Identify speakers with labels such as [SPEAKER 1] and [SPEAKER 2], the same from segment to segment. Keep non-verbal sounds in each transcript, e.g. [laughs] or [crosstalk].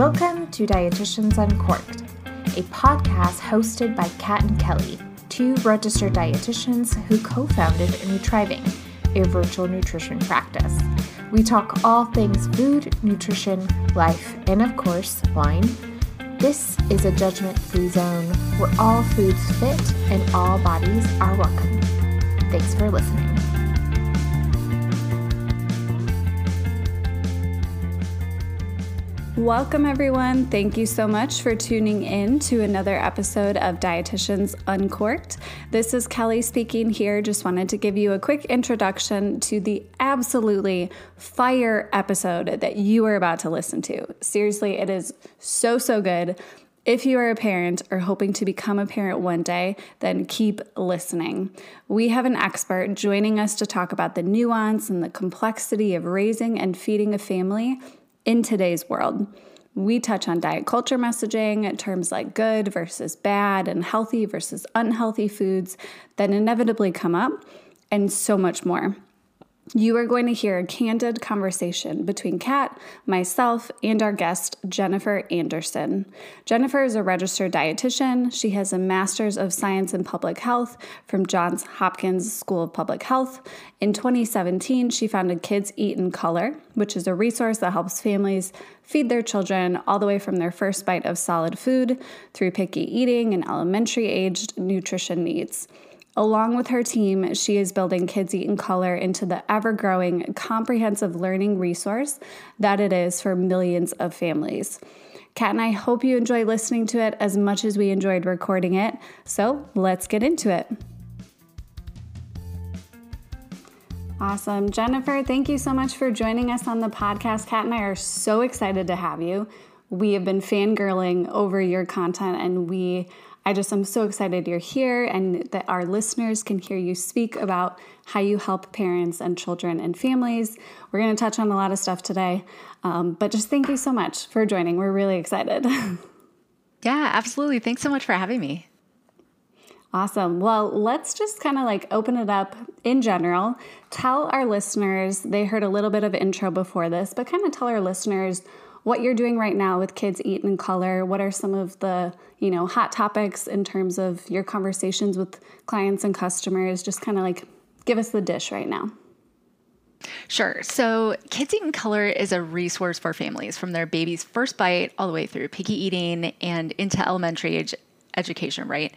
[SPEAKER 1] Welcome to Dietitians Uncorked, a podcast hosted by Kat and Kelly, two registered dietitians who co founded Nutriving, a virtual nutrition practice. We talk all things food, nutrition, life, and of course, wine. This is a judgment free zone where all foods fit and all bodies are welcome. Thanks for listening.
[SPEAKER 2] Welcome, everyone. Thank you so much for tuning in to another episode of Dietitians Uncorked. This is Kelly speaking here. Just wanted to give you a quick introduction to the absolutely fire episode that you are about to listen to. Seriously, it is so, so good. If you are a parent or hoping to become a parent one day, then keep listening. We have an expert joining us to talk about the nuance and the complexity of raising and feeding a family in today's world. We touch on diet culture messaging, terms like good versus bad, and healthy versus unhealthy foods that inevitably come up, and so much more. You are going to hear a candid conversation between Kat, myself, and our guest, Jennifer Anderson. Jennifer is a registered dietitian. She has a master's of science in public health from Johns Hopkins School of Public Health. In 2017, she founded Kids Eat in Color, which is a resource that helps families feed their children all the way from their first bite of solid food through picky eating and elementary aged nutrition needs. Along with her team, she is building Kids Eat in Color into the ever growing comprehensive learning resource that it is for millions of families. Kat and I hope you enjoy listening to it as much as we enjoyed recording it. So let's get into it. Awesome. Jennifer, thank you so much for joining us on the podcast. Kat and I are so excited to have you. We have been fangirling over your content and we I just am so excited you're here and that our listeners can hear you speak about how you help parents and children and families. We're going to touch on a lot of stuff today, um, but just thank you so much for joining. We're really excited. [laughs]
[SPEAKER 3] yeah, absolutely. Thanks so much for having me.
[SPEAKER 2] Awesome. Well, let's just kind of like open it up in general. Tell our listeners, they heard a little bit of intro before this, but kind of tell our listeners what you're doing right now with Kids Eat in Color. What are some of the, you know, hot topics in terms of your conversations with clients and customers? Just kind of like give us the dish right now.
[SPEAKER 3] Sure. So, Kids Eat in Color is a resource for families from their baby's first bite all the way through picky eating and into elementary age education, right?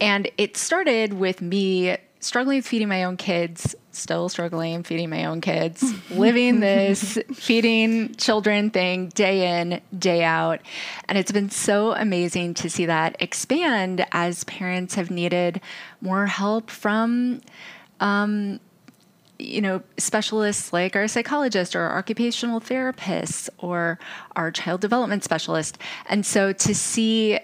[SPEAKER 3] And it started with me struggling with feeding my own kids, still struggling feeding my own kids, living this [laughs] feeding children thing day in, day out. And it's been so amazing to see that expand as parents have needed more help from. Um, you know, specialists like our psychologist or our occupational therapists or our child development specialist. And so to see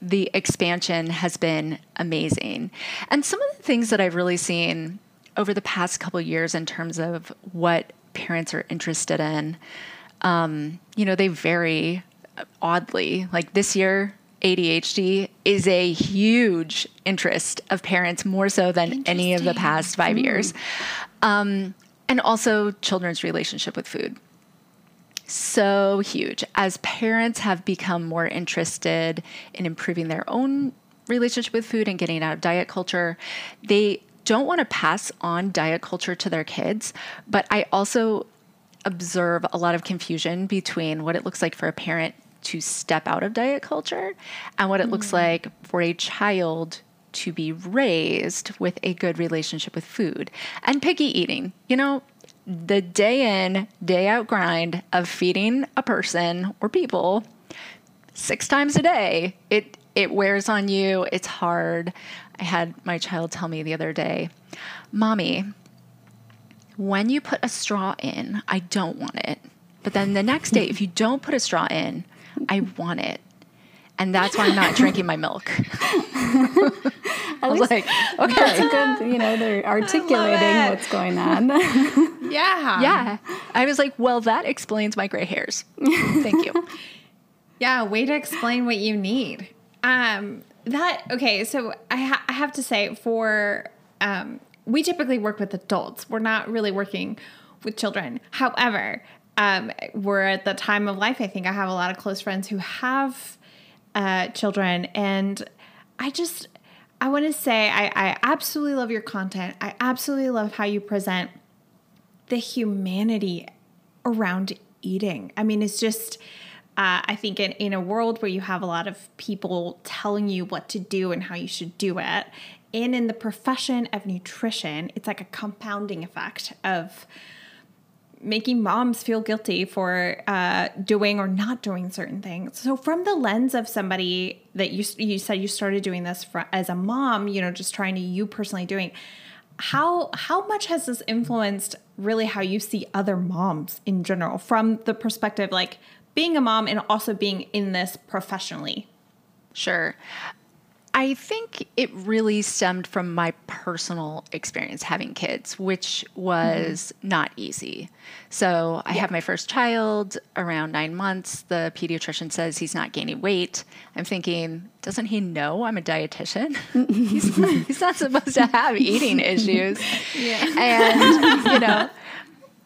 [SPEAKER 3] the expansion has been amazing. And some of the things that I've really seen over the past couple years in terms of what parents are interested in, um, you know, they vary oddly. Like this year, ADHD is a huge interest of parents, more so than any of the past five mm. years. Um, and also children's relationship with food so huge. As parents have become more interested in improving their own relationship with food and getting out of diet culture, they don't want to pass on diet culture to their kids. But I also observe a lot of confusion between what it looks like for a parent to step out of diet culture and what it mm. looks like for a child to be raised with a good relationship with food and picky eating. You know, the day in, day out grind of feeding a person or people six times a day, it it wears on you. It's hard. I had my child tell me the other day, "Mommy, when you put a straw in, I don't want it. But then the next day if you don't put a straw in, I want it." And that's why I'm not drinking my milk. [laughs]
[SPEAKER 2] I was like, okay, that's a good. You know, they're articulating what's going on. [laughs]
[SPEAKER 3] yeah, yeah. I was like, well, that explains my gray hairs. Thank you. [laughs]
[SPEAKER 4] yeah, way to explain what you need. Um, that okay. So I, ha- I have to say, for um, we typically work with adults. We're not really working with children. However, um, we're at the time of life. I think I have a lot of close friends who have uh, children, and I just I want to say I, I absolutely love your content. I absolutely love how you present the humanity around eating. I mean, it's just. Uh, I think in, in a world where you have a lot of people telling you what to do and how you should do it, and in the profession of nutrition, it's like a compounding effect of making moms feel guilty for uh, doing or not doing certain things. So, from the lens of somebody that you you said you started doing this for, as a mom, you know, just trying to you personally doing. How how much has this influenced really how you see other moms in general from the perspective like being a mom and also being in this professionally?
[SPEAKER 3] Sure. I think it really stemmed from my personal experience having kids, which was mm-hmm. not easy. So I yeah. have my first child around nine months. The pediatrician says he's not gaining weight. I'm thinking, doesn't he know I'm a dietitian? [laughs] he's, not, he's not supposed to have eating issues. [laughs] Yeah. And, you know,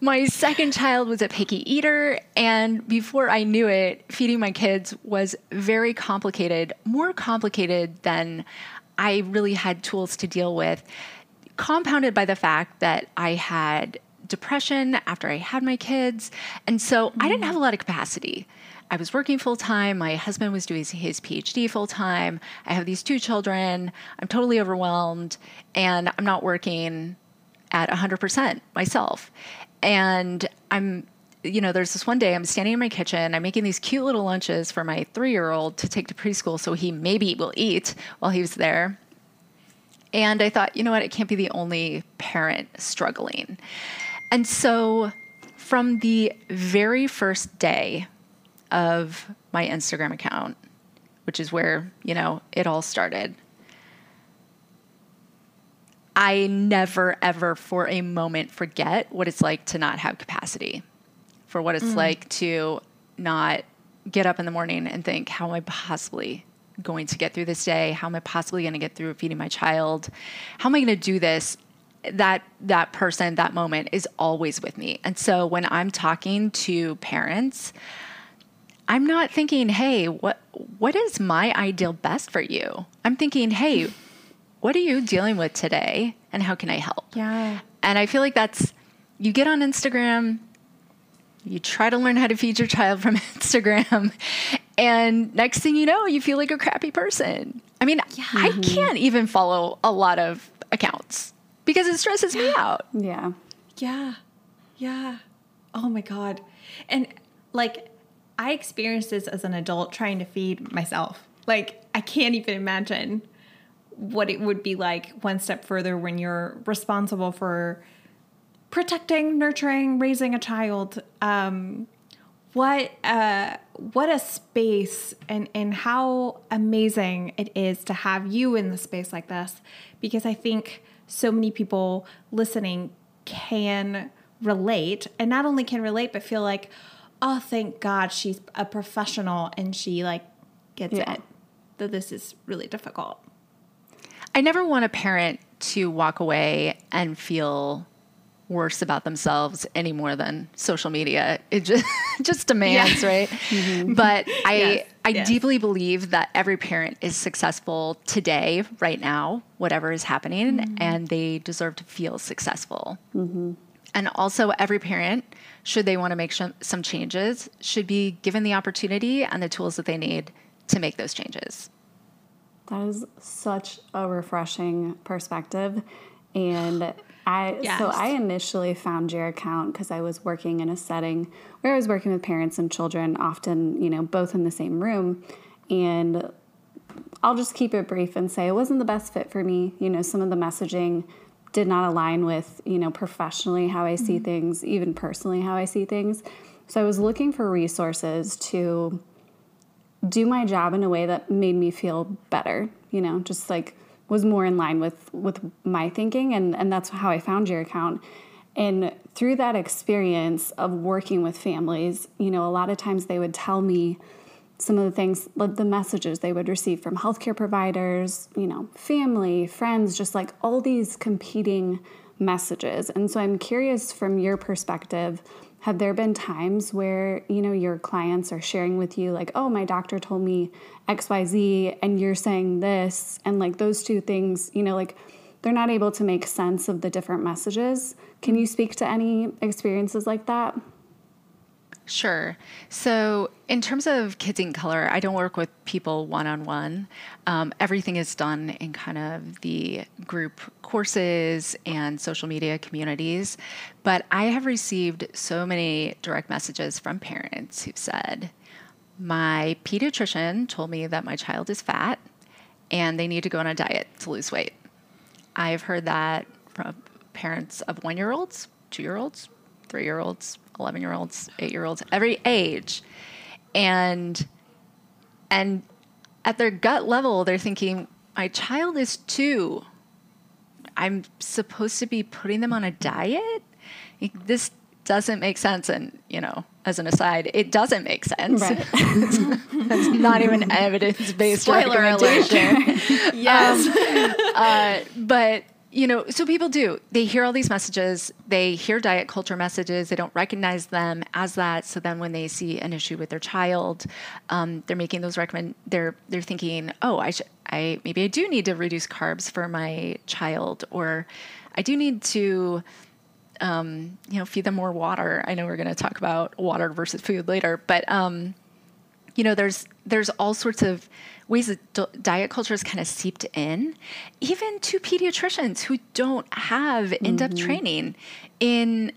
[SPEAKER 3] my second child was a picky eater, and before I knew it, feeding my kids was very complicated, more complicated than I really had tools to deal with, compounded by the fact that I had depression after I had my kids. And so mm-hmm. I didn't have a lot of capacity. I was working full time. My husband was doing his PhD full time. I have these two children. I'm totally overwhelmed, and I'm not working at 100% myself. And I'm you know, there's this one day I'm standing in my kitchen, I'm making these cute little lunches for my three year old to take to preschool so he maybe will eat while he was there. And I thought, you know what, it can't be the only parent struggling. And so from the very first day of my Instagram account, which is where, you know, it all started, I never, ever for a moment forget what it's like to not have capacity, for what it's mm. like to not get up in the morning and think, how am I possibly going to get through this day? How am I possibly going to get through feeding my child? How am I going to do this? That that person, that moment is always with me. And so when I'm talking to parents, I'm not thinking, "Hey, what what is my ideal best for you?" I'm thinking, "Hey, what are you dealing with today and how can I help?
[SPEAKER 4] Yeah.
[SPEAKER 3] And I feel like that's, you get on Instagram, you try to learn how to feed your child from [laughs] Instagram, and next thing you know, you feel like a crappy person. I mean, yeah. I mm-hmm. can't even follow a lot of accounts because it stresses me out.
[SPEAKER 2] Yeah.
[SPEAKER 4] Yeah. Yeah. Oh my God. And like, I experienced this as an adult trying to feed myself. Like, I can't even imagine what it would be like one step further when you're responsible for protecting, nurturing, raising a child. Um, what uh, what a space and and how amazing it is to have you in the space like this because I think so many people listening can relate and not only can relate but feel like oh thank god she's a professional and she like gets yeah. it that this is really difficult
[SPEAKER 3] I never want a parent to walk away and feel worse about themselves any more than social media. It just [laughs] just demands, yeah. right? Mm-hmm. But I yes. I yes. deeply believe that every parent is successful today, right now, whatever is happening, mm-hmm. and they deserve to feel successful. Mm-hmm. And also, every parent, should they want to make sh- some changes, should be given the opportunity and the tools that they need to make those changes.
[SPEAKER 2] That is such a refreshing perspective. And I yes. so I initially found your account because I was working in a setting where I was working with parents and children, often, you know, both in the same room. And I'll just keep it brief and say it wasn't the best fit for me. You know, some of the messaging did not align with, you know, professionally how I see mm-hmm. things, even personally how I see things. So I was looking for resources to do my job in a way that made me feel better, you know, just like was more in line with with my thinking and and that's how I found your account. And through that experience of working with families, you know, a lot of times they would tell me some of the things, the messages they would receive from healthcare providers, you know, family, friends, just like all these competing messages. And so I'm curious from your perspective, have there been times where, you know, your clients are sharing with you like, "Oh, my doctor told me XYZ and you're saying this." And like those two things, you know, like they're not able to make sense of the different messages. Can you speak to any experiences like that?
[SPEAKER 3] Sure. So, in terms of Kids in Color, I don't work with people one on one. Everything is done in kind of the group courses and social media communities. But I have received so many direct messages from parents who've said, My pediatrician told me that my child is fat and they need to go on a diet to lose weight. I've heard that from parents of one year olds, two year olds, three year olds, 11 year olds, eight year olds, every age. And, and at their gut level, they're thinking, my child is two. I'm supposed to be putting them on a diet? This doesn't make sense. And, you know, as an aside, it doesn't make sense. Right. [laughs] it's not even evidence based argumentation. [laughs] yes. Um, uh, but you know, so people do. They hear all these messages, they hear diet culture messages, they don't recognize them as that. So then when they see an issue with their child, um, they're making those recommend they're they're thinking, oh, I should I maybe I do need to reduce carbs for my child, or I do need to um, you know, feed them more water. I know we're going to talk about water versus food later, but um, you know, there's there's all sorts of ways that diet culture is kind of seeped in, even to pediatricians who don't have in-depth mm-hmm. training in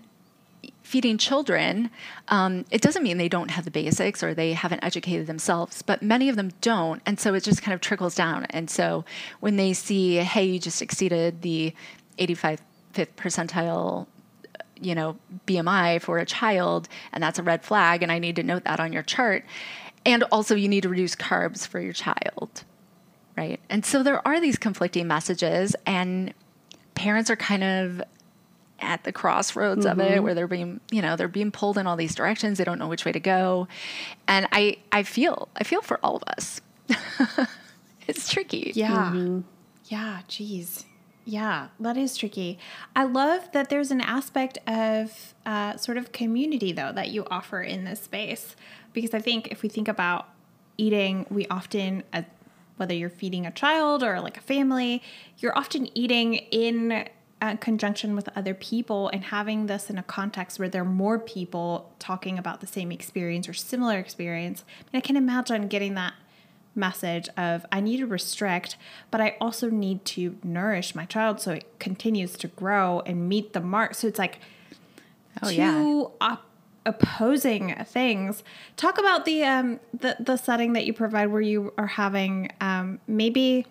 [SPEAKER 3] feeding children, um, it doesn't mean they don't have the basics or they haven't educated themselves, but many of them don't. And so it just kind of trickles down. And so when they see, hey, you just exceeded the 85th percentile you know BMI for a child and that's a red flag and I need to note that on your chart and also, you need to reduce carbs for your child, right? And so there are these conflicting messages, and parents are kind of at the crossroads mm-hmm. of it mm-hmm. where they're being you know they're being pulled in all these directions they don't know which way to go and i i feel i feel for all of us [laughs] it's tricky
[SPEAKER 4] yeah mm-hmm. yeah geez yeah that is tricky i love that there's an aspect of uh, sort of community though that you offer in this space because I think if we think about eating, we often, uh, whether you're feeding a child or like a family, you're often eating in uh, conjunction with other people and having this in a context where there are more people talking about the same experience or similar experience. I, mean, I can imagine getting that message of I need to restrict, but I also need to nourish my child so it continues to grow and meet the mark. So it's like oh, two yeah. op- opposing things. Talk about the um, the the setting that you provide where you are having um, maybe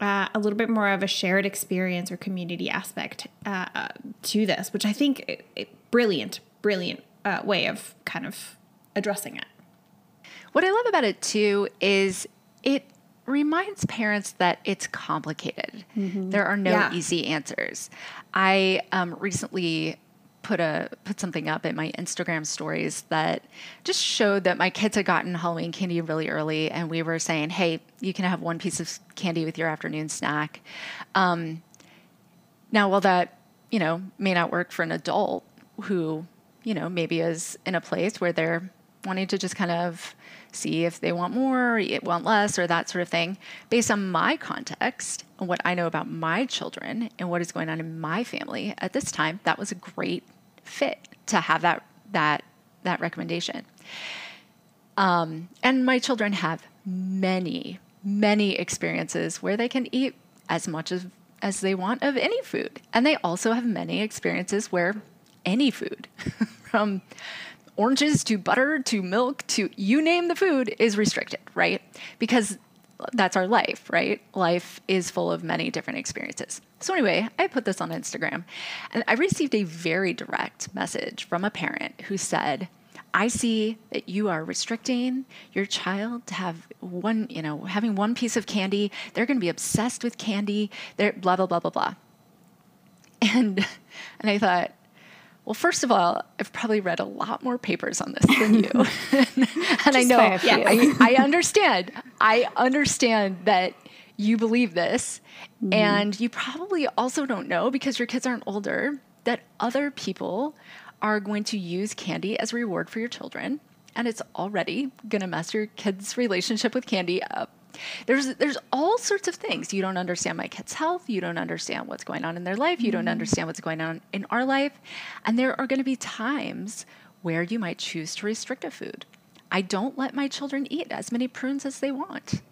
[SPEAKER 4] uh, a little bit more of a shared experience or community aspect uh, to this, which I think it, it, brilliant, brilliant uh, way of kind of addressing it.
[SPEAKER 3] What I love about it too is it reminds parents that it's complicated. Mm-hmm. There are no yeah. easy answers. I um, recently put a put something up in my Instagram stories that just showed that my kids had gotten Halloween candy really early, and we were saying, "Hey, you can have one piece of candy with your afternoon snack." Um, now, while that you know may not work for an adult who you know maybe is in a place where they're wanting to just kind of see if they want more, or want less, or that sort of thing. Based on my context and what I know about my children and what is going on in my family at this time, that was a great fit to have that that that recommendation. Um, and my children have many, many experiences where they can eat as much as, as they want of any food. And they also have many experiences where any food, [laughs] from oranges to butter to milk to you name the food, is restricted, right? Because that's our life, right? Life is full of many different experiences. So, anyway, I put this on Instagram and I received a very direct message from a parent who said, I see that you are restricting your child to have one, you know, having one piece of candy. They're going to be obsessed with candy. They're blah, blah, blah, blah, blah. And, [laughs] and I thought, well, first of all, I've probably read a lot more papers on this than you. [laughs] [laughs] and I know, yeah, I, I understand. I understand that you believe this. Mm-hmm. And you probably also don't know because your kids aren't older that other people are going to use candy as a reward for your children. And it's already going to mess your kids' relationship with candy up. There's there's all sorts of things. You don't understand my kid's health. You don't understand what's going on in their life. You don't mm-hmm. understand what's going on in our life. And there are going to be times where you might choose to restrict a food. I don't let my children eat as many prunes as they want.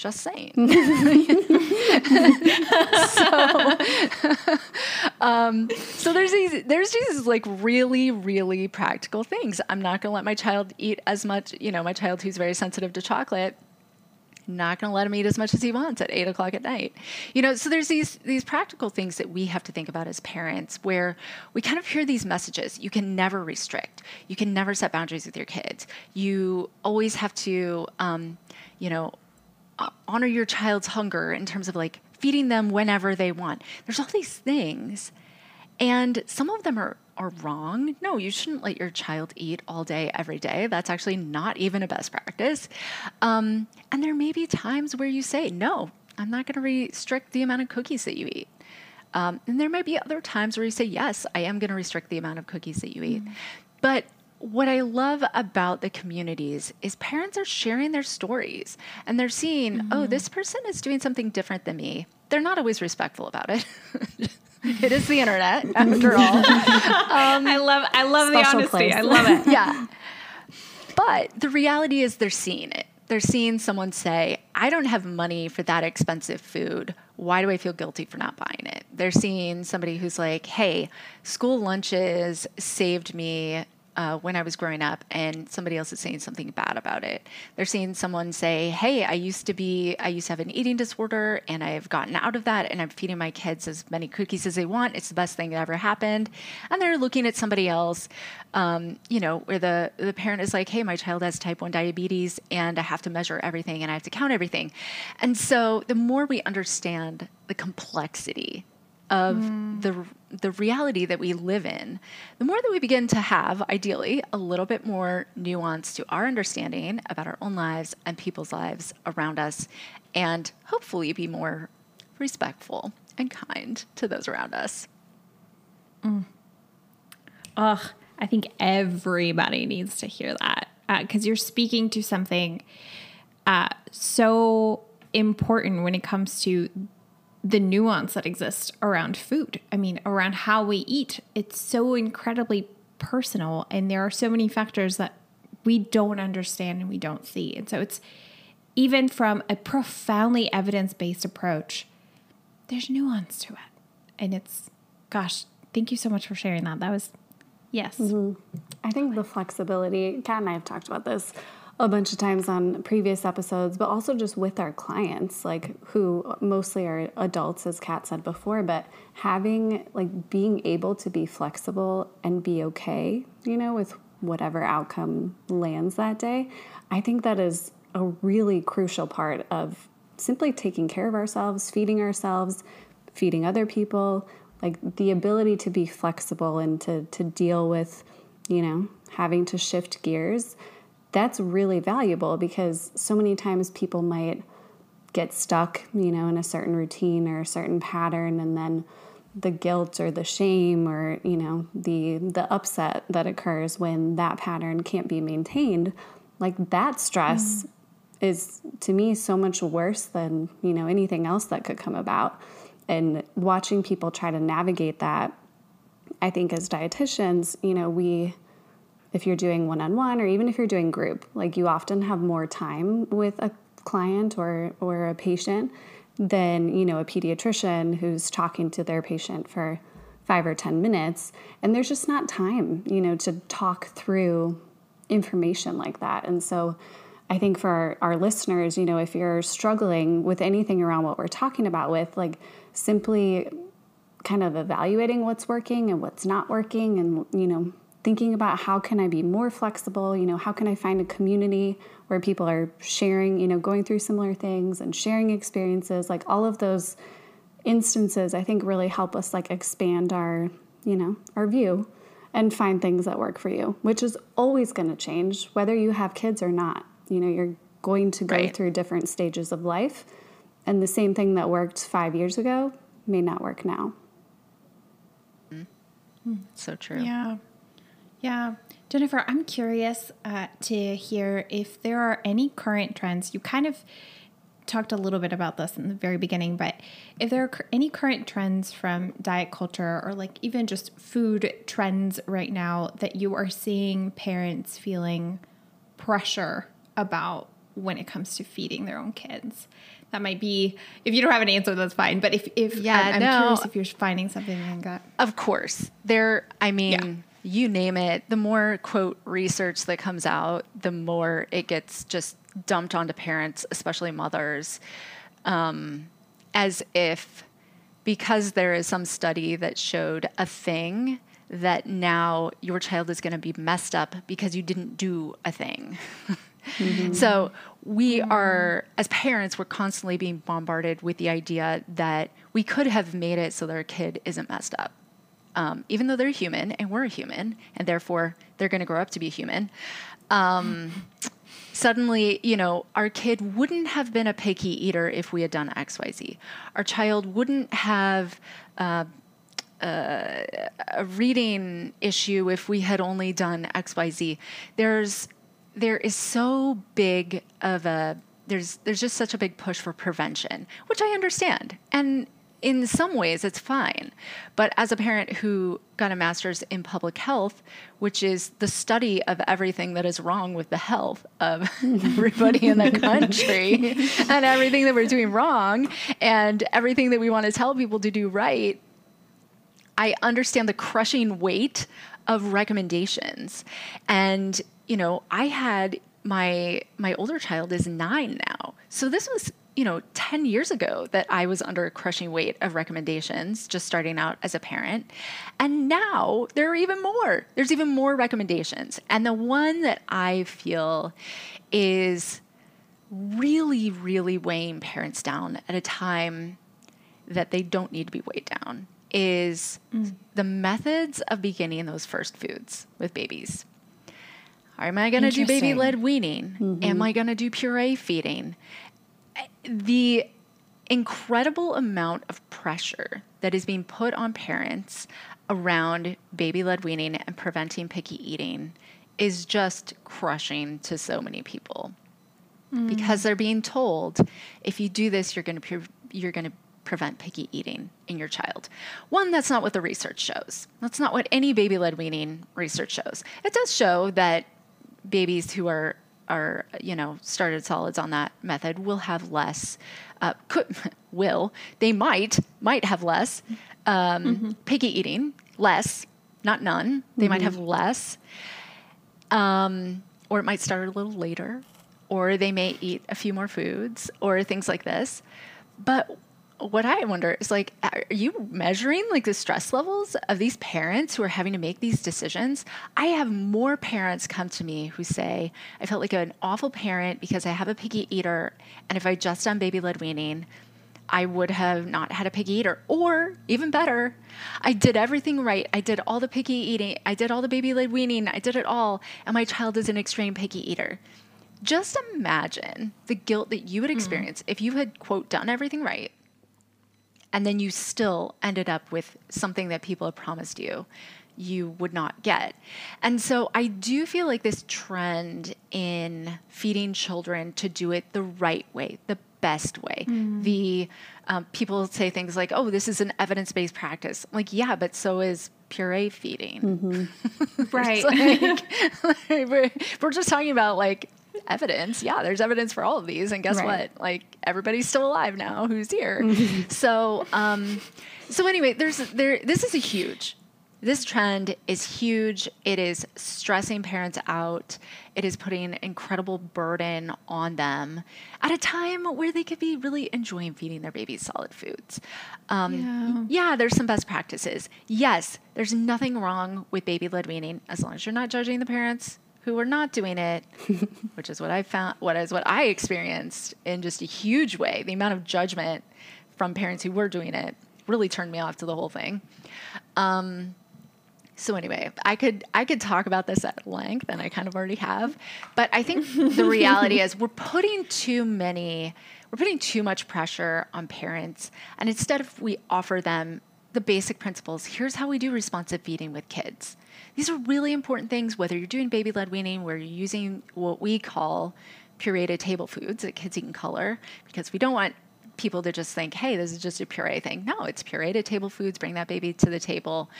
[SPEAKER 3] Just saying. [laughs] so, um, so there's these there's these like really really practical things. I'm not going to let my child eat as much. You know, my child who's very sensitive to chocolate not going to let him eat as much as he wants at eight o'clock at night. You know, so there's these these practical things that we have to think about as parents, where we kind of hear these messages. You can never restrict. You can never set boundaries with your kids. You always have to, um, you know, honor your child's hunger in terms of like feeding them whenever they want. There's all these things, and some of them are are wrong. No, you shouldn't let your child eat all day every day. That's actually not even a best practice. Um, and there may be times where you say, no, I'm not going to restrict the amount of cookies that you eat. Um, and there may be other times where you say, yes, I am going to restrict the amount of cookies that you eat. Mm. But what I love about the communities is parents are sharing their stories and they're seeing, oh, mm-hmm. oh, this person is doing something different than me. They're not always respectful about it. [laughs] it is the internet, after all. [laughs]
[SPEAKER 4] Um, I love, I love the honesty. Place. I love it. [laughs]
[SPEAKER 3] yeah. But the reality is, they're seeing it. They're seeing someone say, I don't have money for that expensive food. Why do I feel guilty for not buying it? They're seeing somebody who's like, hey, school lunches saved me uh, when I was growing up, and somebody else is saying something bad about it. They're seeing someone say, "Hey, I used to be, I used to have an eating disorder, and I've gotten out of that, and I'm feeding my kids as many cookies as they want. It's the best thing that ever happened." And they're looking at somebody else, um, you know, where the the parent is like, "Hey, my child has type one diabetes, and I have to measure everything, and I have to count everything." And so, the more we understand the complexity of mm. the the reality that we live in, the more that we begin to have, ideally, a little bit more nuance to our understanding about our own lives and people's lives around us, and hopefully be more respectful and kind to those around us.
[SPEAKER 4] Mm. Ugh, I think everybody needs to hear that because uh, you're speaking to something uh, so important when it comes to the nuance that exists around food. I mean, around how we eat. It's so incredibly personal, and there are so many factors that we don't understand and we don't see. And so it's even from a profoundly evidence based approach, there's nuance to it. And it's, gosh, thank you so much for sharing that. That was, yes. Mm-hmm.
[SPEAKER 2] I think the flexibility, Kat and I have talked about this a bunch of times on previous episodes, but also just with our clients, like who mostly are adults, as Kat said before, but having like being able to be flexible and be okay, you know, with whatever outcome lands that day. I think that is a really crucial part of simply taking care of ourselves, feeding ourselves, feeding other people, like the ability to be flexible and to to deal with, you know, having to shift gears that's really valuable because so many times people might get stuck, you know, in a certain routine or a certain pattern and then the guilt or the shame or, you know, the the upset that occurs when that pattern can't be maintained, like that stress mm. is to me so much worse than, you know, anything else that could come about. And watching people try to navigate that, I think as dietitians, you know, we if you're doing one on one or even if you're doing group, like you often have more time with a client or, or a patient than, you know, a pediatrician who's talking to their patient for five or 10 minutes. And there's just not time, you know, to talk through information like that. And so I think for our, our listeners, you know, if you're struggling with anything around what we're talking about with, like simply kind of evaluating what's working and what's not working and, you know, thinking about how can I be more flexible, you know, how can I find a community where people are sharing, you know, going through similar things and sharing experiences, like all of those instances I think really help us like expand our, you know, our view and find things that work for you, which is always going to change whether you have kids or not. You know, you're going to go
[SPEAKER 3] Right.
[SPEAKER 2] through different stages of life. And the same thing that worked five years ago may not work now. Mm-hmm.
[SPEAKER 3] So true.
[SPEAKER 4] Yeah. Yeah. Jennifer, I'm curious uh, to hear if there are any current trends. You kind of talked a little bit about this in the very beginning, but if there are any current trends from diet culture or like even just food trends right now that you are seeing parents feeling pressure about when it comes to feeding their own kids. That might be if you don't have an answer, that's fine. But if if
[SPEAKER 3] Yeah,
[SPEAKER 4] I'm, I'm
[SPEAKER 3] no.
[SPEAKER 4] curious if you're finding something like that.
[SPEAKER 3] Of course. There, I mean,
[SPEAKER 4] Yeah.
[SPEAKER 3] You name it, the more quote research that comes out, the more it gets just dumped onto parents, especially mothers, um, as if because there is some study that showed a thing that now your child is going to be messed up because you didn't do a thing. So we are, as parents, we're constantly being bombarded with the idea that we could have made it so their kid isn't messed up. Um, even though they're human and we're a human, and therefore they're going to grow up to be human. Um, suddenly, you know, our kid wouldn't have been a picky eater if we had done XYZ. Our child wouldn't have uh, uh, a reading issue if we had only done XYZ. There's there is so big of a there's there's just such a big push for prevention, which I understand. And in some ways it's fine. But as a parent who got a master's in public health, which is the study of everything that is wrong with the health of [laughs] everybody in the [laughs] country and everything that we're doing wrong and everything that we want to tell people to do right, I understand the crushing weight of recommendations. And, you know, I had my my older child is 9 now. So this was, you know, 10 years ago that I was under a crushing weight of recommendations just starting out as a parent. And now there are even more. There's even more recommendations. And the one that I feel is really really weighing parents down at a time that they don't need to be weighed down is mm. the methods of beginning those first foods with babies. Am I going to do baby led weaning? Am mm-hmm. I going to do puree feeding? The incredible amount of pressure that is being put on parents around baby led weaning and preventing picky eating is just crushing to so many people mm. because they're being told if you do this you're going to pre- you're going to prevent picky eating in your child. One that's not what the research shows. That's not what any baby led weaning research shows. It does show that babies who are are you know started solids on that method will have less uh, could [laughs] will they might might have less um, picky eating less not none they might have less um, or it might start a little later, or they may eat a few more foods, or things like this. But what I wonder is like, are you measuring like the stress levels of these parents who are having to make these decisions? I have more parents come to me who say, I felt like an awful parent because I have a picky eater, and if I just done baby led weaning, I would have not had a picky eater. Or even better, I did everything right. I did all the picky eating, I did all the baby led weaning, I did it all, and my child is an extreme picky eater. Just imagine the guilt that you would mm-hmm. experience if you had, quote, done everything right, and then you still ended up with something that people had promised you you would not get. And so I do feel like this trend in feeding children to do it the right way, the best way. The um, people say things like, "Oh, this is an evidence-based practice." I'm like, yeah, but so is puree feeding. [laughs]
[SPEAKER 4] Right. [laughs] [laughs]
[SPEAKER 3] Like, we're, we're just talking about like evidence. Yeah, there's evidence for all of these, and guess
[SPEAKER 2] Right.
[SPEAKER 3] what? Like everybody's still alive now who's here. [laughs] so, um, so anyway, there's there. This is a huge. This trend is huge. It is stressing parents out. It is putting incredible burden on them at a time where they could be really enjoying feeding their babies solid foods. Um, yeah, there's some best practices. Yes, there's nothing wrong with baby led weaning as long as you're not judging the parents who are not doing it, [laughs] which is what I found, what is what I experienced in just a huge way. The amount of judgment from parents who were doing it really turned me off to the whole thing. Um, So anyway, I could I could talk about this at length, and I kind of already have. But I think the reality is we're putting too many, we're putting too much pressure on parents, and instead of we offer them the basic principles, here's how we do responsive feeding with kids. These are really important things, whether you're doing baby led weaning, where you're using what we call pureed table foods that Kids Eat in Color, because we don't want people to just think, hey, this is just a puree thing. No, it's pureed table foods. Bring that baby to the table.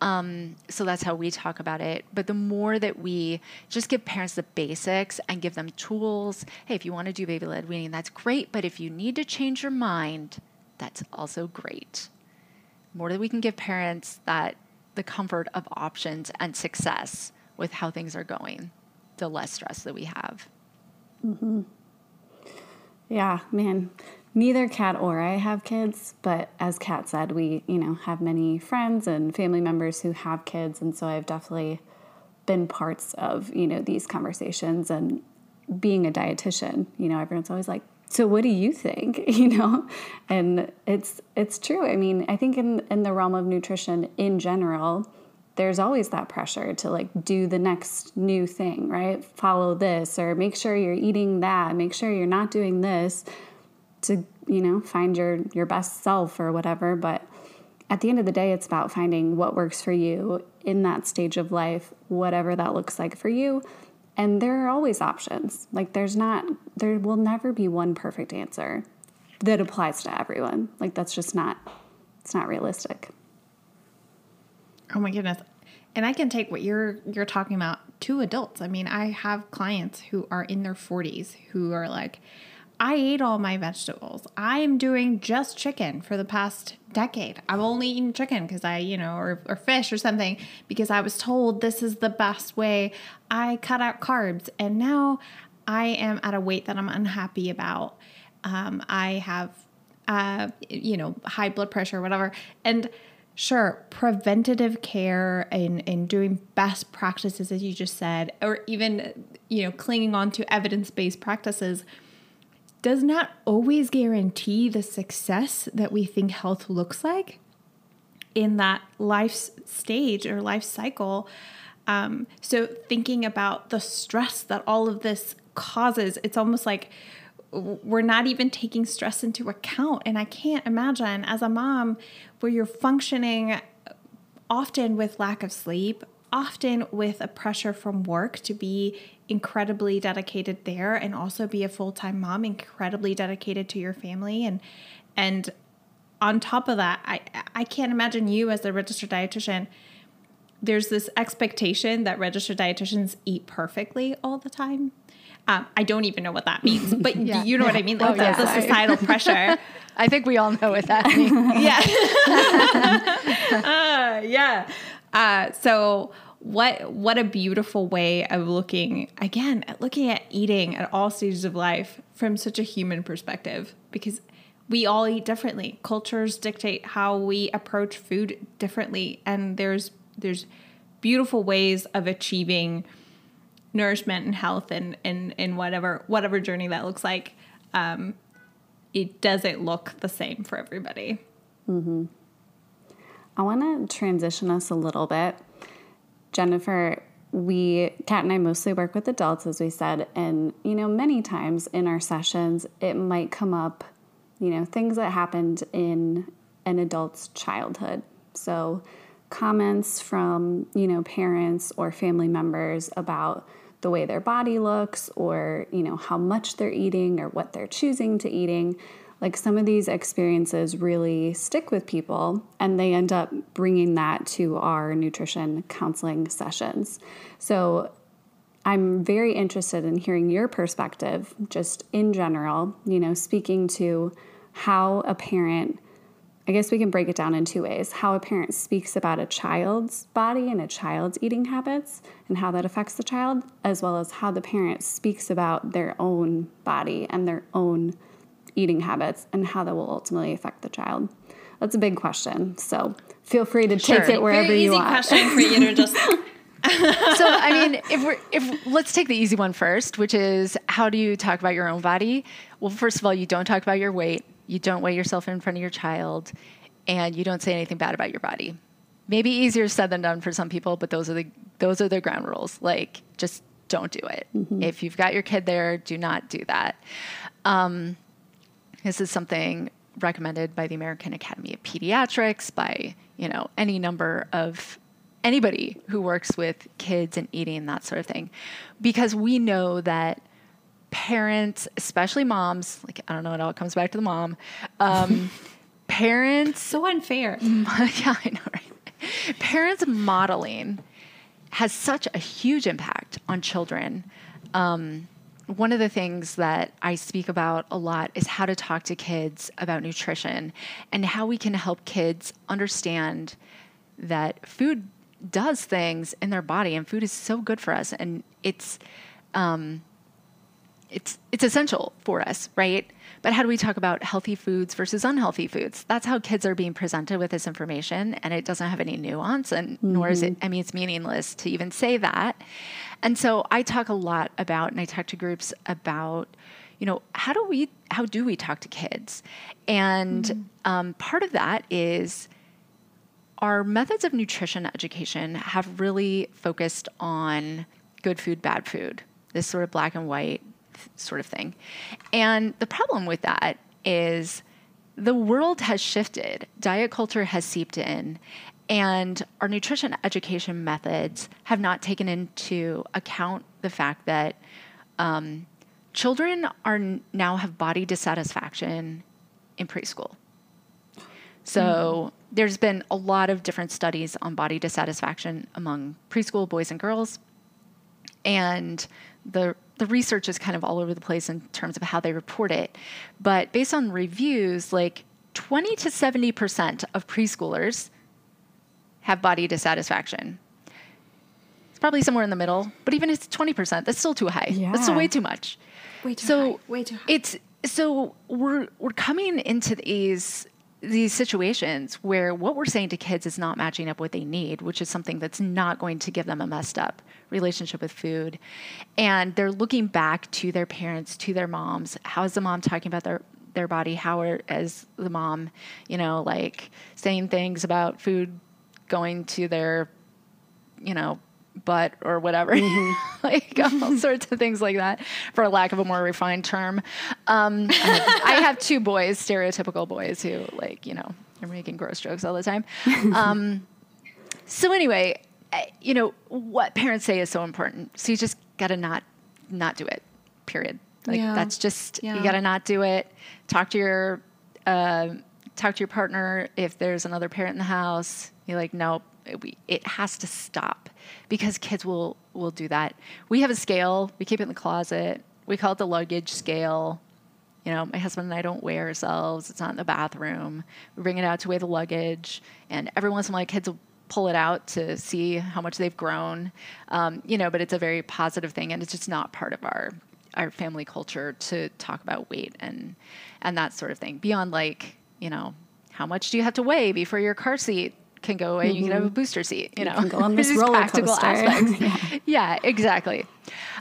[SPEAKER 3] Um, so that's how we talk about it. But the more that we just give parents the basics and give them tools, hey, if you want to do baby led weaning, that's great. But if you need to change your mind, that's also great. More that we can give parents that the comfort of options and success with how things are going, the less stress that we have.
[SPEAKER 2] Mm-hmm. Yeah, man neither Kat or I have kids, but as Kat said, we, you know, have many friends and family members who have kids. And so I've definitely been parts of, you know, these conversations and being a dietitian, you know, everyone's always like, so what do you think? [laughs] You know? And it's it's true. I mean, I think in in the realm of nutrition in general, there's always that pressure to like do the next new thing, right? Follow this or make sure you're eating that, make sure you're not doing this to you know find your your best self or whatever but at the end of the day it's about finding what works for you in that stage of life whatever that looks like for you and there are always options. Like there's not there will never be one perfect answer that applies to everyone. Like that's just not it's not realistic.
[SPEAKER 4] Oh my goodness. And i can take what you're you're talking about to adults. I mean i have clients who are in their 40s who are like I ate all my vegetables. I am doing just chicken for the past decade. I've only eaten chicken because I, you know, or, or fish or something because I was told this is the best way. I cut out carbs and now I am at a weight that I'm unhappy about. Um, I have, uh, you know, high blood pressure, whatever. And sure, preventative care and, and doing best practices, as you just said, or even, you know, clinging on to evidence based practices does not always guarantee the success that we think health looks like in that life stage or life cycle. Um, so, thinking about the stress that all of this causes, it's almost like we're not even taking stress into account. And I can't imagine as a mom where you're functioning often with lack of sleep, often with a pressure from work to be incredibly dedicated there and also be a full-time mom incredibly dedicated to your family and and on top of that i i can't imagine you as a registered dietitian there's this expectation that registered dietitians eat perfectly all the time um, I don't even know what that means, but [laughs] yeah. you know yeah. what I mean? Like oh, the, yeah. the, societal pressure. [laughs]
[SPEAKER 3] I think we all know what that means. [laughs]
[SPEAKER 4] yeah. uh, yeah. Uh, so what what a beautiful way of looking again at looking at eating at all stages of life from such a human perspective because we all eat differently. Cultures dictate how we approach food differently and there's there's beautiful ways of achieving nourishment and health and in in whatever whatever journey that looks like. Um, it doesn't look the same for everybody?
[SPEAKER 2] Mm-hmm. i want to transition us a little bit Jennifer, we, Kat and I mostly work with adults, as we said, and, you know, many times in our sessions, it might come up, you know, things that happened in an adult's childhood. So, comments from, you know, parents or family members about the way their body looks or, you know, how much they're eating or what they're choosing to eating like some of these experiences really stick with people and they end up bringing that to our nutrition counseling sessions. So I'm very interested in hearing your perspective, just in general, you know, speaking to how a parent, I guess we can break it down in two ways how a parent speaks about a child's body and a child's eating habits and how that affects the child, as well as how the parent speaks about their own body and their own eating habits and how that will ultimately affect the child? That's a big question. So feel free to take it wherever
[SPEAKER 4] Very
[SPEAKER 2] you
[SPEAKER 4] easy
[SPEAKER 2] want.
[SPEAKER 4] question for you to just. [laughs] so
[SPEAKER 3] I mean, if we're if let's take the easy one first, which is how do you talk about your own body? Well, first of all, you don't talk about your weight. You don't weigh yourself in front of your child, and you don't say anything bad about your body. maybe easier said than done for some people, but those are the those are the ground rules. Like, just don't do it. Mm-hmm. If you've got your kid there, do not do that. Um, this is something recommended by the American Academy of Pediatrics, by you know any number of anybody who works with kids and eating that sort of thing, because we know that parents, especially moms, like I don't know, it all comes back to the mom. Um, [laughs] parents,
[SPEAKER 4] so unfair. [laughs]
[SPEAKER 3] yeah, I know, right? Parents modeling has such a huge impact on children. Um, one of the things that I speak about a lot is how to talk to kids about nutrition and how we can help kids understand that food does things in their body and food is so good for us. And it's um, it's it's essential for us, right? But how do we talk about healthy foods versus unhealthy foods? That's how kids are being presented with this information, and it doesn't have any nuance, and mm-hmm. nor is it. Mm-hmm. I mean, it's meaningless to even say that. And so I talk a lot about, and I talk to groups about, you know, how do we how do we talk to kids? And mm-hmm. um, part of that is our methods of nutrition education have really focused on good food, bad food, this sort of black and white sort of thing. And the problem with that is the world has shifted, diet culture has seeped in, and our nutrition education methods have not taken into account the fact that um, children are now have body dissatisfaction in preschool. So mm. there's been a lot of different studies on body dissatisfaction among preschool boys and girls. And the the research is kind of all over the place in terms of how they report it. But based on reviews, like 20 to 70% of preschoolers have body dissatisfaction. It's probably somewhere in the middle, but even if it's 20%, that's still too high. Yeah. That's still way too much.
[SPEAKER 4] Way too so high. Way too high.
[SPEAKER 3] It's so we're we're coming into these these situations where what we're saying to kids is not matching up what they need, which is something that's not going to give them a messed up relationship with food. And they're looking back to their parents, to their moms. How is the mom talking about their their body? How are, is the mom, you know, like saying things about food going to their, you know, butt or whatever, mm-hmm. [laughs] like all [laughs] sorts of things like that, for lack of a more refined term. Um, I have two boys, stereotypical boys who like you know are making gross jokes all the time. Um, so anyway, you know what parents say is so important. So you just got to not not do it. Period. Like yeah. that's just yeah. you got to not do it. Talk to your uh, talk to your partner if there's another parent in the house. You're like, nope, it, it has to stop because kids will will do that. We have a scale. We keep it in the closet. We call it the luggage scale. You know, my husband and I don't weigh ourselves. It's not in the bathroom. We bring it out to weigh the luggage, and every once in a while, kids will pull it out to see how much they've grown. Um, you know, but it's a very positive thing, and it's just not part of our our family culture to talk about weight and and that sort of thing. Beyond like, you know, how much do you have to weigh before your car seat can go away. Mm-hmm. You can have a mm-hmm. booster seat. You, you know,
[SPEAKER 2] can go on [laughs] this roller practical coaster. aspects. [laughs]
[SPEAKER 3] yeah. yeah, exactly.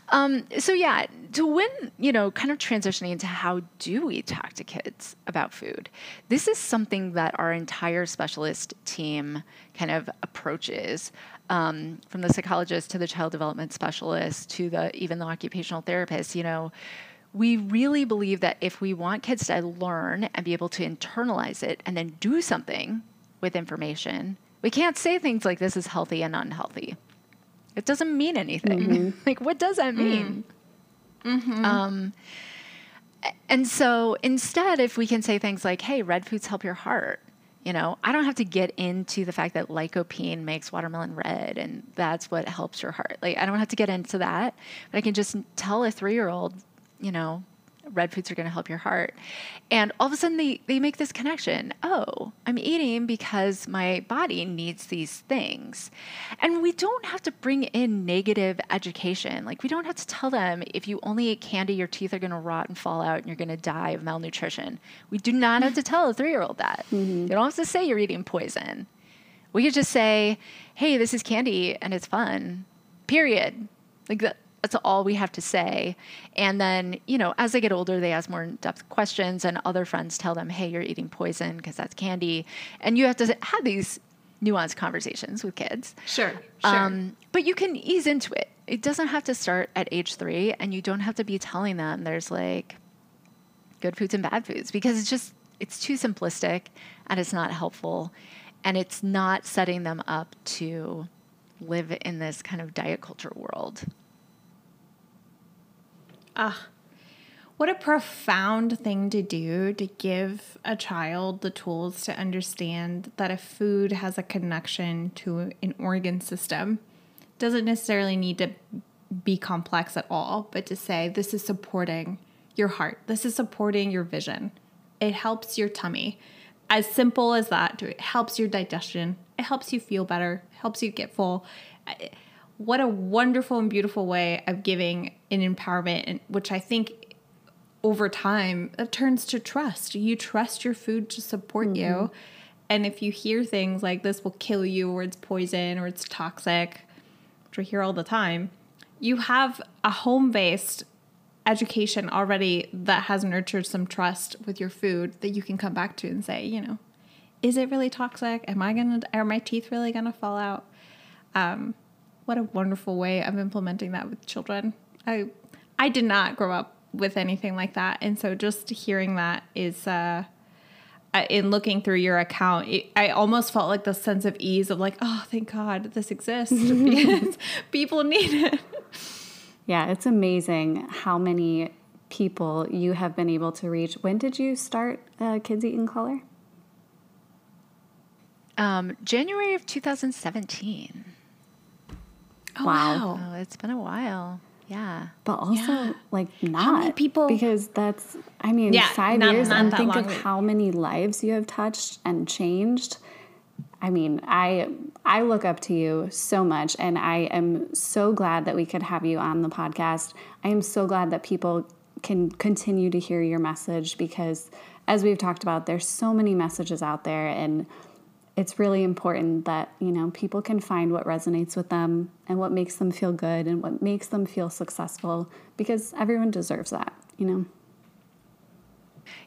[SPEAKER 3] Um, so yeah, to when you know, kind of transitioning into how do we talk to kids about food? This is something that our entire specialist team kind of approaches. Um, from the psychologist to the child development specialist to the even the occupational therapist, you know, we really believe that if we want kids to learn and be able to internalize it and then do something with information. We can't say things like this is healthy and unhealthy. It doesn't mean anything. Mm-hmm. [laughs] like, what does that mean? Mm-hmm. Um, and so instead, if we can say things like, hey, red foods help your heart, you know, I don't have to get into the fact that lycopene makes watermelon red and that's what helps your heart. Like, I don't have to get into that, but I can just tell a three year old, you know, red foods are going to help your heart. And all of a sudden they, they make this connection. Oh, I'm eating because my body needs these things. And we don't have to bring in negative education. Like we don't have to tell them if you only eat candy, your teeth are going to rot and fall out and you're going to die of malnutrition. We do not have to [laughs] tell a three year old that. Mm-hmm. You don't have to say you're eating poison. We could just say, hey, this is candy and it's fun, period. Like that that's all we have to say. And then, you know, as they get older, they ask more in depth questions, and other friends tell them, hey, you're eating poison because that's candy. And you have to have these nuanced conversations with kids.
[SPEAKER 4] Sure, sure. Um,
[SPEAKER 3] but you can ease into it. It doesn't have to start at age three, and you don't have to be telling them there's like good foods and bad foods because it's just it's too simplistic and it's not helpful and it's not setting them up to live in this kind of diet culture world.
[SPEAKER 4] Ah, what a profound thing to do to give a child the tools to understand that a food has a connection to an organ system. Doesn't necessarily need to be complex at all, but to say this is supporting your heart, this is supporting your vision. It helps your tummy. As simple as that, it helps your digestion, it helps you feel better, helps you get full what a wonderful and beautiful way of giving an empowerment, which I think over time it turns to trust. You trust your food to support mm-hmm. you. And if you hear things like this will kill you, or it's poison, or it's toxic, which we hear all the time, you have a home based education already that has nurtured some trust with your food that you can come back to and say, you know, is it really toxic? Am I gonna, are my teeth really gonna fall out? Um, what a wonderful way of implementing that with children. I I did not grow up with anything like that, and so just hearing that is. Uh, in looking through your account, it, I almost felt like the sense of ease of like, oh, thank God this exists [laughs] because people need it.
[SPEAKER 2] Yeah, it's amazing how many people you have been able to reach. When did you start uh, Kids Eat in Color?
[SPEAKER 3] Um, January of 2017.
[SPEAKER 2] Oh, wow. wow.
[SPEAKER 3] Oh, it's been a while. Yeah.
[SPEAKER 2] But also,
[SPEAKER 4] yeah.
[SPEAKER 2] like, not
[SPEAKER 4] people
[SPEAKER 2] because that's, I mean,
[SPEAKER 4] yeah,
[SPEAKER 2] five
[SPEAKER 4] not,
[SPEAKER 2] years
[SPEAKER 4] not
[SPEAKER 2] and think of how many lives you have touched and changed. I mean, I I look up to you so much, and I am so glad that we could have you on the podcast. I am so glad that people can continue to hear your message because, as we've talked about, there's so many messages out there, and it's really important that you know people can find what resonates with them and what makes them feel good and what makes them feel successful because everyone deserves that you know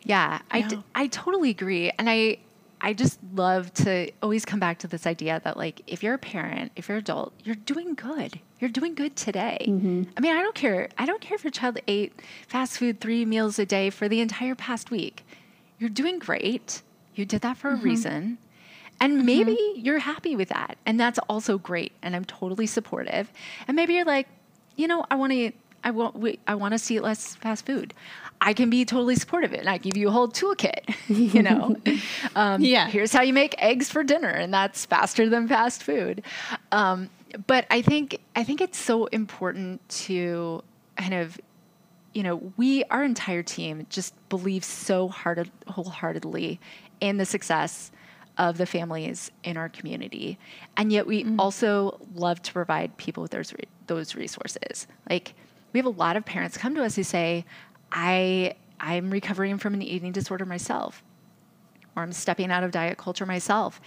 [SPEAKER 3] yeah, yeah. I, d- I totally agree and i i just love to always come back to this idea that like if you're a parent if you're an adult you're doing good you're doing good today mm-hmm. i mean i don't care i don't care if your child ate fast food three meals a day for the entire past week you're doing great you did that for mm-hmm. a reason and mm-hmm. maybe mm-hmm. you're happy with that. And that's also great. And I'm totally supportive. And maybe you're like, you know, I want to I want I want to see less fast food. I can be totally supportive of it, and I give you a whole toolkit. [laughs] You know, [laughs] um,
[SPEAKER 4] yeah.
[SPEAKER 3] Here's how you make eggs for dinner, and that's faster than fast food. Um, but I think I think it's so important to kind of, you know, we our entire team just believes so hard wholeheartedly in the success of the families in our community. And yet we mm-hmm. also love to provide people with those, those resources. Like we have a lot of parents come to us who say, I, I'm recovering from an eating disorder myself, or I'm stepping out of diet culture myself.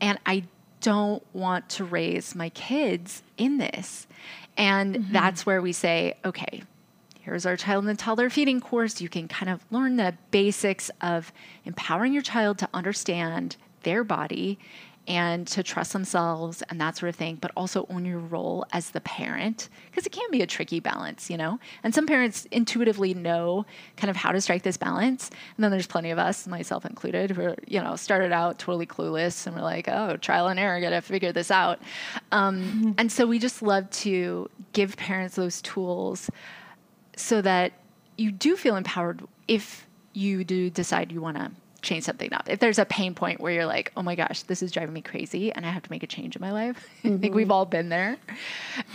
[SPEAKER 3] And I don't want to raise my kids in this. And mm-hmm. that's where we say, okay, here's our child and toddler feeding course. You can kind of learn the basics of empowering your child to understand their body and to trust themselves and that sort of thing, but also own your role as the parent because it can be a tricky balance, you know? And some parents intuitively know kind of how to strike this balance. And then there's plenty of us, myself included, who, are, you know, started out totally clueless and we're like, oh, trial and error, gotta figure this out. Um, mm-hmm. [laughs] And so we just love to give parents those tools so that you do feel empowered if you do decide you wanna change something up. If there's a pain point where you're like, oh my gosh, this is driving me crazy and I have to make a change in my life, mm-hmm. I think we've all been there.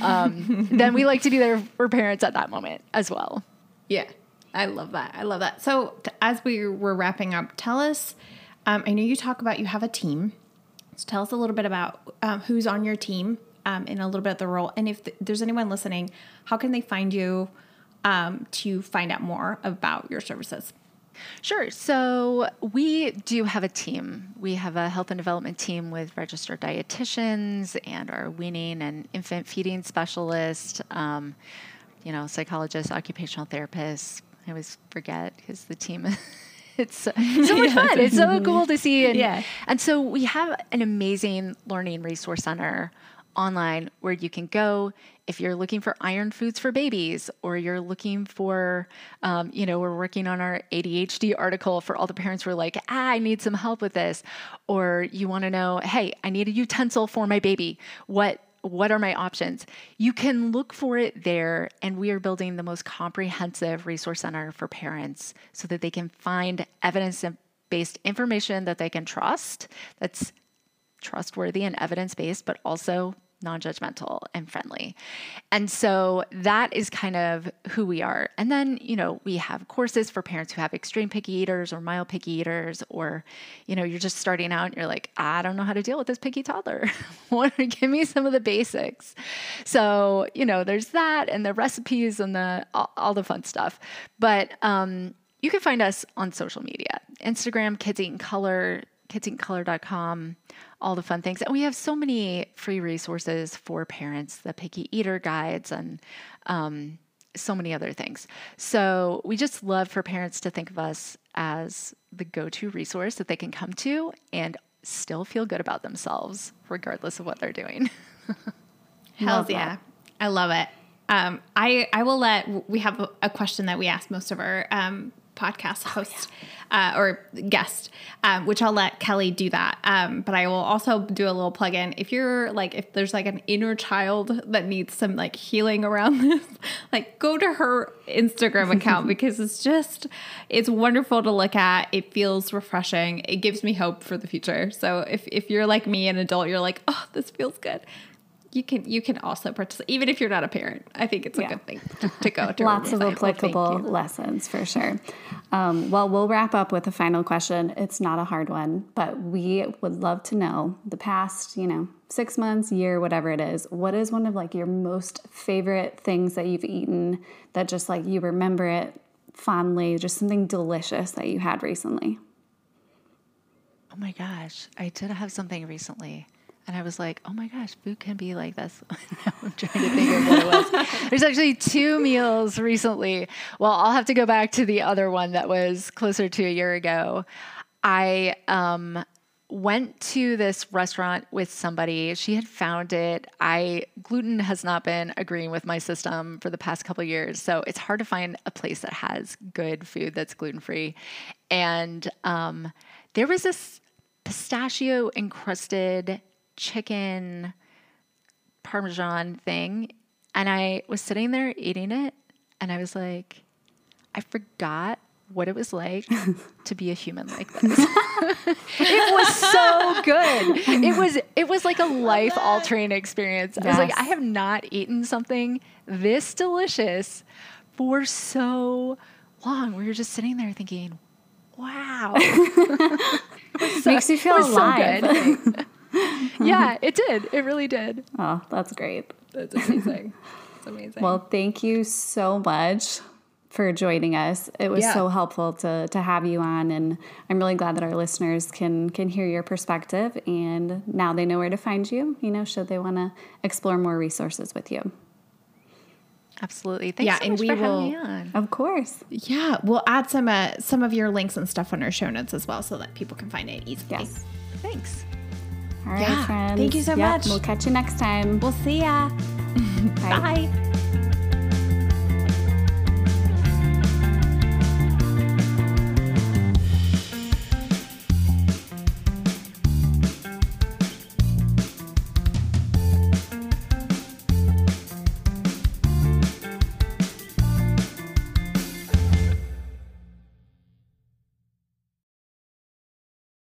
[SPEAKER 3] Um, [laughs] then we like to be there for parents at that moment as well.
[SPEAKER 4] Yeah, I love that. I love that. So, t- as we were wrapping up, tell us um, I know you talk about you have a team. So, tell us a little bit about um, who's on your team um, and a little bit of the role. And if th- there's anyone listening, how can they find you um, to find out more about your services?
[SPEAKER 3] Sure. So we do have a team. We have a health and development team with registered dietitians and our weaning and infant feeding specialist, um, you know, psychologists, occupational therapists. I always forget because the team [laughs] it's so much [laughs] fun. It's so cool to see. And,
[SPEAKER 4] Yeah.
[SPEAKER 3] and so we have an amazing learning resource center online where you can go if you're looking for iron foods for babies or you're looking for um, you know we're working on our adhd article for all the parents who are like ah, i need some help with this or you want to know hey i need a utensil for my baby what what are my options? You can look for it there, and we are building the most comprehensive resource center for parents so that they can find evidence based information that they can trust that's trustworthy and evidence based, but also non judgmental and friendly. And so that is kind of who we are. And then, you know, we have courses for parents who have extreme picky eaters or mild picky eaters, or, you know, you're just starting out and you're like, I don't know how to deal with this picky toddler. [laughs] Give me some of the basics. So, you know, there's that and the recipes and the all, all the fun stuff. But um, you can find us on social media Instagram, Kids Eat in Color, kidseatincolor.com, all the fun things. And we have so many free resources for parents, the picky eater guides and um, so many other things. So we just love for parents to think of us as the go-to resource that they can come to and still feel good about themselves, regardless of what they're doing. [laughs]
[SPEAKER 4] Hells yeah. I love it. Um, I, I will let, we have a, a question that we ask most of our um, podcast host uh, or guest, um, which I'll let Kelly do that. Um, but I will also do a little plug in. If you're like, if there's like an inner child that needs some like healing around [laughs] this, like go to her Instagram [laughs] account because it's just, it's wonderful to look at. It feels refreshing. It gives me hope for the future. So if, if you're like me, an adult, you're like, oh, this feels good you can you can also participate even if you're not a parent i think it's a
[SPEAKER 2] Yeah.
[SPEAKER 4] good thing to, to go [laughs] to
[SPEAKER 2] Lots of applicable lessons for sure. Um, well, we'll wrap up with a final question. It's not a hard one, but we would love to know the past, you know, six months, year, whatever it is. What is one of like your most favorite things that you've eaten that just like you remember it fondly, just something delicious that you had recently?
[SPEAKER 3] Oh my gosh, I did have something recently. And I was like, oh my gosh, food can be like this. [laughs] now I'm trying to think of what it was. There's actually two meals recently. Well, I'll have to go back to the other one that was closer to a year ago. I um, went to this restaurant with somebody. She had found it. I gluten has not been agreeing with my system for the past couple years, so it's hard to find a place that has good food that's gluten free. And um, there was this pistachio encrusted chicken parmesan thing, and I was sitting there eating it, and I was like, I forgot what it was like [laughs] to be a human like this. [laughs] it was so good. It was it was like a [laughs] life altering experience. I was like, I have not eaten something this delicious for so long. We were just sitting there thinking, wow.
[SPEAKER 2] Makes you feel
[SPEAKER 3] it was so
[SPEAKER 2] alive.
[SPEAKER 3] good. [laughs] yeah, it did. It really did.
[SPEAKER 2] oh, that's great.
[SPEAKER 4] That's amazing. It's amazing.
[SPEAKER 2] Well, thank you so much for joining us. It was
[SPEAKER 4] Yeah.
[SPEAKER 2] so helpful to to have you on and I'm really glad that our listeners can can hear your perspective and now they know where to find you, you know, should they want to explore more resources with you.
[SPEAKER 3] Absolutely. Thanks
[SPEAKER 4] Yeah,
[SPEAKER 3] so
[SPEAKER 4] and
[SPEAKER 3] much
[SPEAKER 4] we
[SPEAKER 3] for having
[SPEAKER 4] will-
[SPEAKER 3] me on.
[SPEAKER 2] Of course.
[SPEAKER 4] yeah, we'll add some uh, some of your links and stuff on our show notes as well, so that people can find it easily.
[SPEAKER 2] Yes.
[SPEAKER 3] Thanks.
[SPEAKER 2] All right,
[SPEAKER 4] Yeah.
[SPEAKER 2] friends.
[SPEAKER 4] Thank you so
[SPEAKER 2] Yep,
[SPEAKER 4] much.
[SPEAKER 2] We'll catch you next time.
[SPEAKER 4] We'll see ya. [laughs]
[SPEAKER 2] Bye.
[SPEAKER 4] Bye.